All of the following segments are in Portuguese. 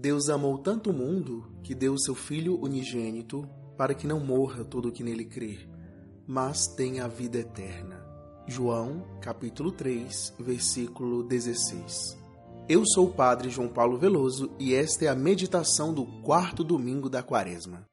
Deus amou tanto o mundo que deu o seu Filho unigênito para que não morra todo o que nele crer, mas tenha a vida eterna. João, capítulo 3, versículo 16. Eu sou o Padre João Paulo Veloso e esta é a meditação do quarto domingo da Quaresma.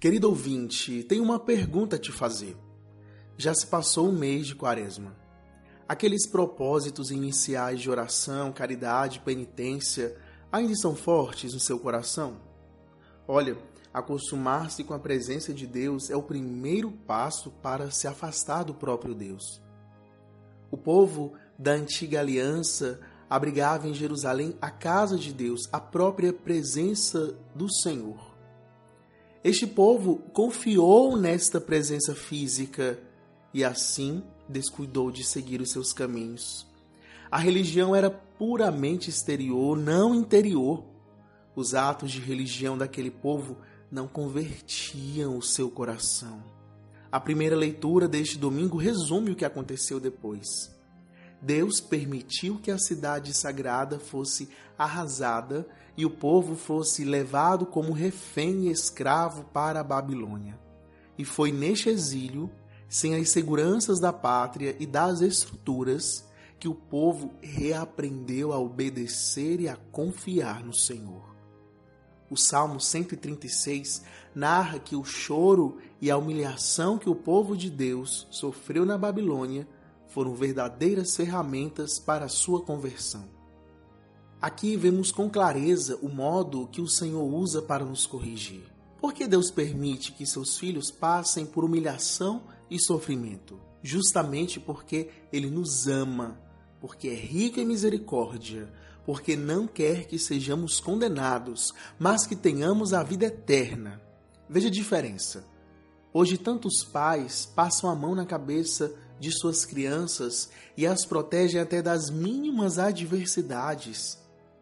Querido ouvinte, tenho uma pergunta a te fazer. Já se passou um mês de quaresma. Aqueles propósitos iniciais de oração, caridade, penitência ainda estão fortes no seu coração? Olha, acostumar-se com a presença de Deus é o primeiro passo para se afastar do próprio Deus. O povo da antiga aliança abrigava em Jerusalém a casa de Deus, a própria presença do Senhor. Este povo confiou nesta presença física e assim descuidou de seguir os seus caminhos. A religião era puramente exterior, não interior. Os atos de religião daquele povo não convertiam o seu coração. A primeira leitura deste domingo resume o que aconteceu depois. Deus permitiu que a cidade sagrada fosse arrasada e o povo fosse levado como refém e escravo para a Babilônia. E foi neste exílio, sem as seguranças da pátria e das estruturas, que o povo reaprendeu a obedecer e a confiar no Senhor. O Salmo 136 narra que o choro e a humilhação que o povo de Deus sofreu na Babilônia foram verdadeiras ferramentas para a sua conversão. Aqui vemos com clareza o modo que o Senhor usa para nos corrigir. Por que Deus permite que seus filhos passem por humilhação e sofrimento? Justamente porque Ele nos ama, porque é rico em misericórdia, porque não quer que sejamos condenados, mas que tenhamos a vida eterna. Veja a diferença. Hoje, tantos pais passam a mão na cabeça de suas crianças e as protegem até das mínimas adversidades,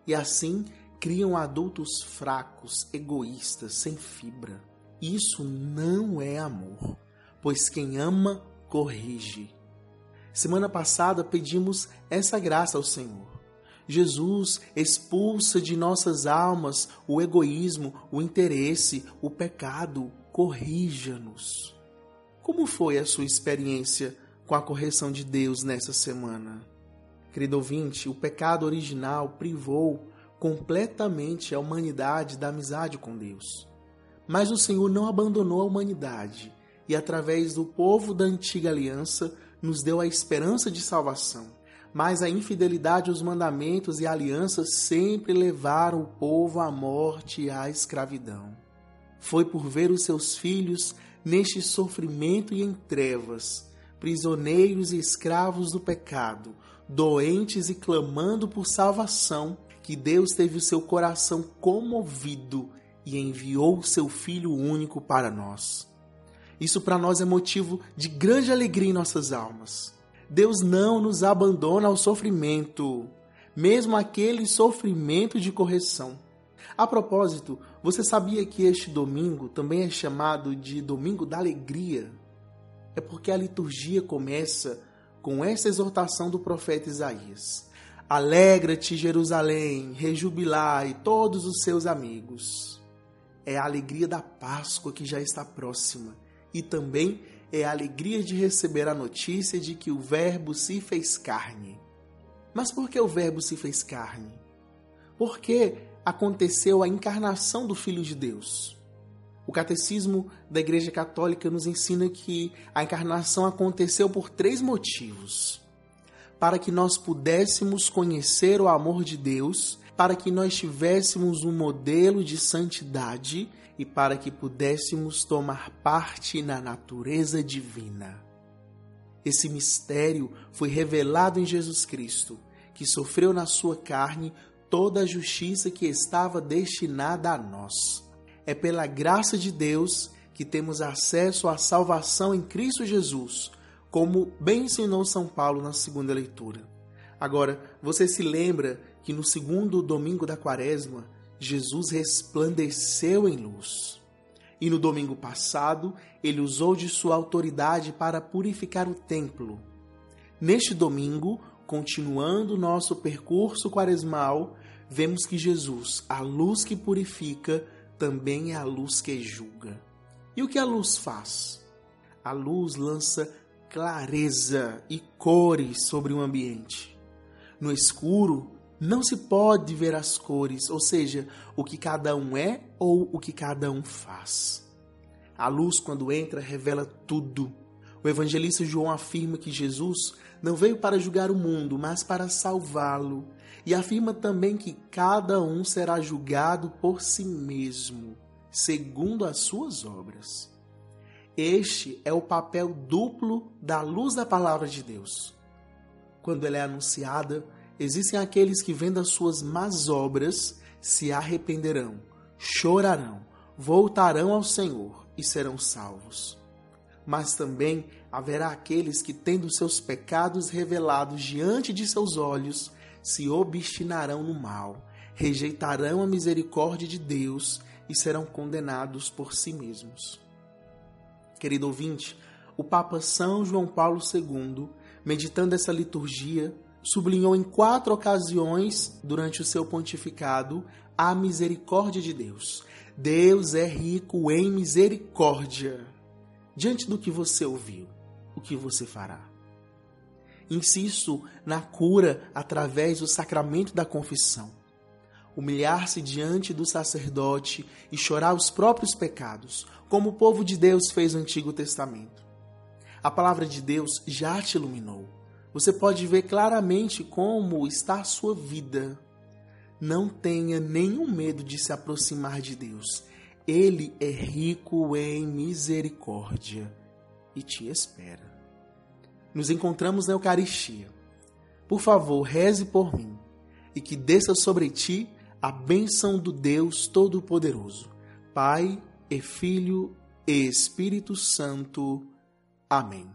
e assim criam adultos fracos, egoístas, sem fibra. Isso não é amor, pois quem ama corrige. Semana passada pedimos essa graça ao Senhor. Jesus expulsa de nossas almas o egoísmo, o interesse, o pecado, corrija-nos. Como foi a sua experiência com a correção de Deus nessa semana. Querido ouvinte, o pecado original privou completamente a humanidade da amizade com Deus. Mas o Senhor não abandonou a humanidade e, através do povo da antiga aliança, nos deu a esperança de salvação. Mas a infidelidade aos mandamentos e alianças sempre levaram o povo à morte e à escravidão. Foi por ver os seus filhos neste sofrimento e em trevas prisioneiros e escravos do pecado, doentes e clamando por salvação, que Deus teve o seu coração comovido e enviou o seu Filho único para nós. Isso para nós é motivo de grande alegria em nossas almas. Deus não nos abandona ao sofrimento, mesmo aquele sofrimento de correção. A propósito, você sabia que este domingo também é chamado de Domingo da Alegria? é porque a liturgia começa com essa exortação do profeta Isaías: Alegra-te, Jerusalém, rejubilai todos os seus amigos. É a alegria da Páscoa que já está próxima e também é a alegria de receber a notícia de que o Verbo se fez carne. Mas por que o Verbo se fez carne? Porque aconteceu a encarnação do Filho de Deus. O catecismo da Igreja Católica nos ensina que a encarnação aconteceu por três motivos: para que nós pudéssemos conhecer o amor de Deus, para que nós tivéssemos um modelo de santidade e para que pudéssemos tomar parte na natureza divina. Esse mistério foi revelado em Jesus Cristo, que sofreu na sua carne toda a justiça que estava destinada a nós é pela graça de Deus que temos acesso à salvação em Cristo Jesus, como bem ensinou São Paulo na segunda leitura. Agora, você se lembra que no segundo domingo da quaresma, Jesus resplandeceu em luz. E no domingo passado, ele usou de sua autoridade para purificar o templo. Neste domingo, continuando nosso percurso quaresmal, vemos que Jesus, a luz que purifica, também é a luz que julga. E o que a luz faz? A luz lança clareza e cores sobre o ambiente. No escuro, não se pode ver as cores, ou seja, o que cada um é ou o que cada um faz. A luz, quando entra, revela tudo. O evangelista João afirma que Jesus não veio para julgar o mundo, mas para salvá-lo. E afirma também que cada um será julgado por si mesmo, segundo as suas obras. Este é o papel duplo da luz da palavra de Deus. Quando ela é anunciada, Existem aqueles que, vendo as suas más obras, se arrependerão, chorarão, voltarão ao Senhor e serão salvos. Mas também haverá aqueles que, tendo seus pecados revelados diante de seus olhos, se obstinarão no mal, rejeitarão a misericórdia de Deus e serão condenados por si mesmos. Querido ouvinte, o Papa São João Paulo II, meditando essa liturgia, sublinhou em quatro ocasiões durante o seu pontificado a misericórdia de Deus. Deus é rico em misericórdia. Diante do que você ouviu, o que você fará? Insisto na cura através do sacramento da confissão. Humilhar-se diante do sacerdote e chorar os próprios pecados, como o povo de Deus fez no Antigo Testamento. A palavra de Deus já te iluminou você pode ver claramente como está a sua vida. Não tenha nenhum medo de se aproximar de Deus. Ele é rico em misericórdia e te espera. Nos encontramos na Eucaristia. Por favor, reze por mim e que desça sobre ti a bênção do Deus Todo-Poderoso, Pai e Filho e Espírito Santo. Amém.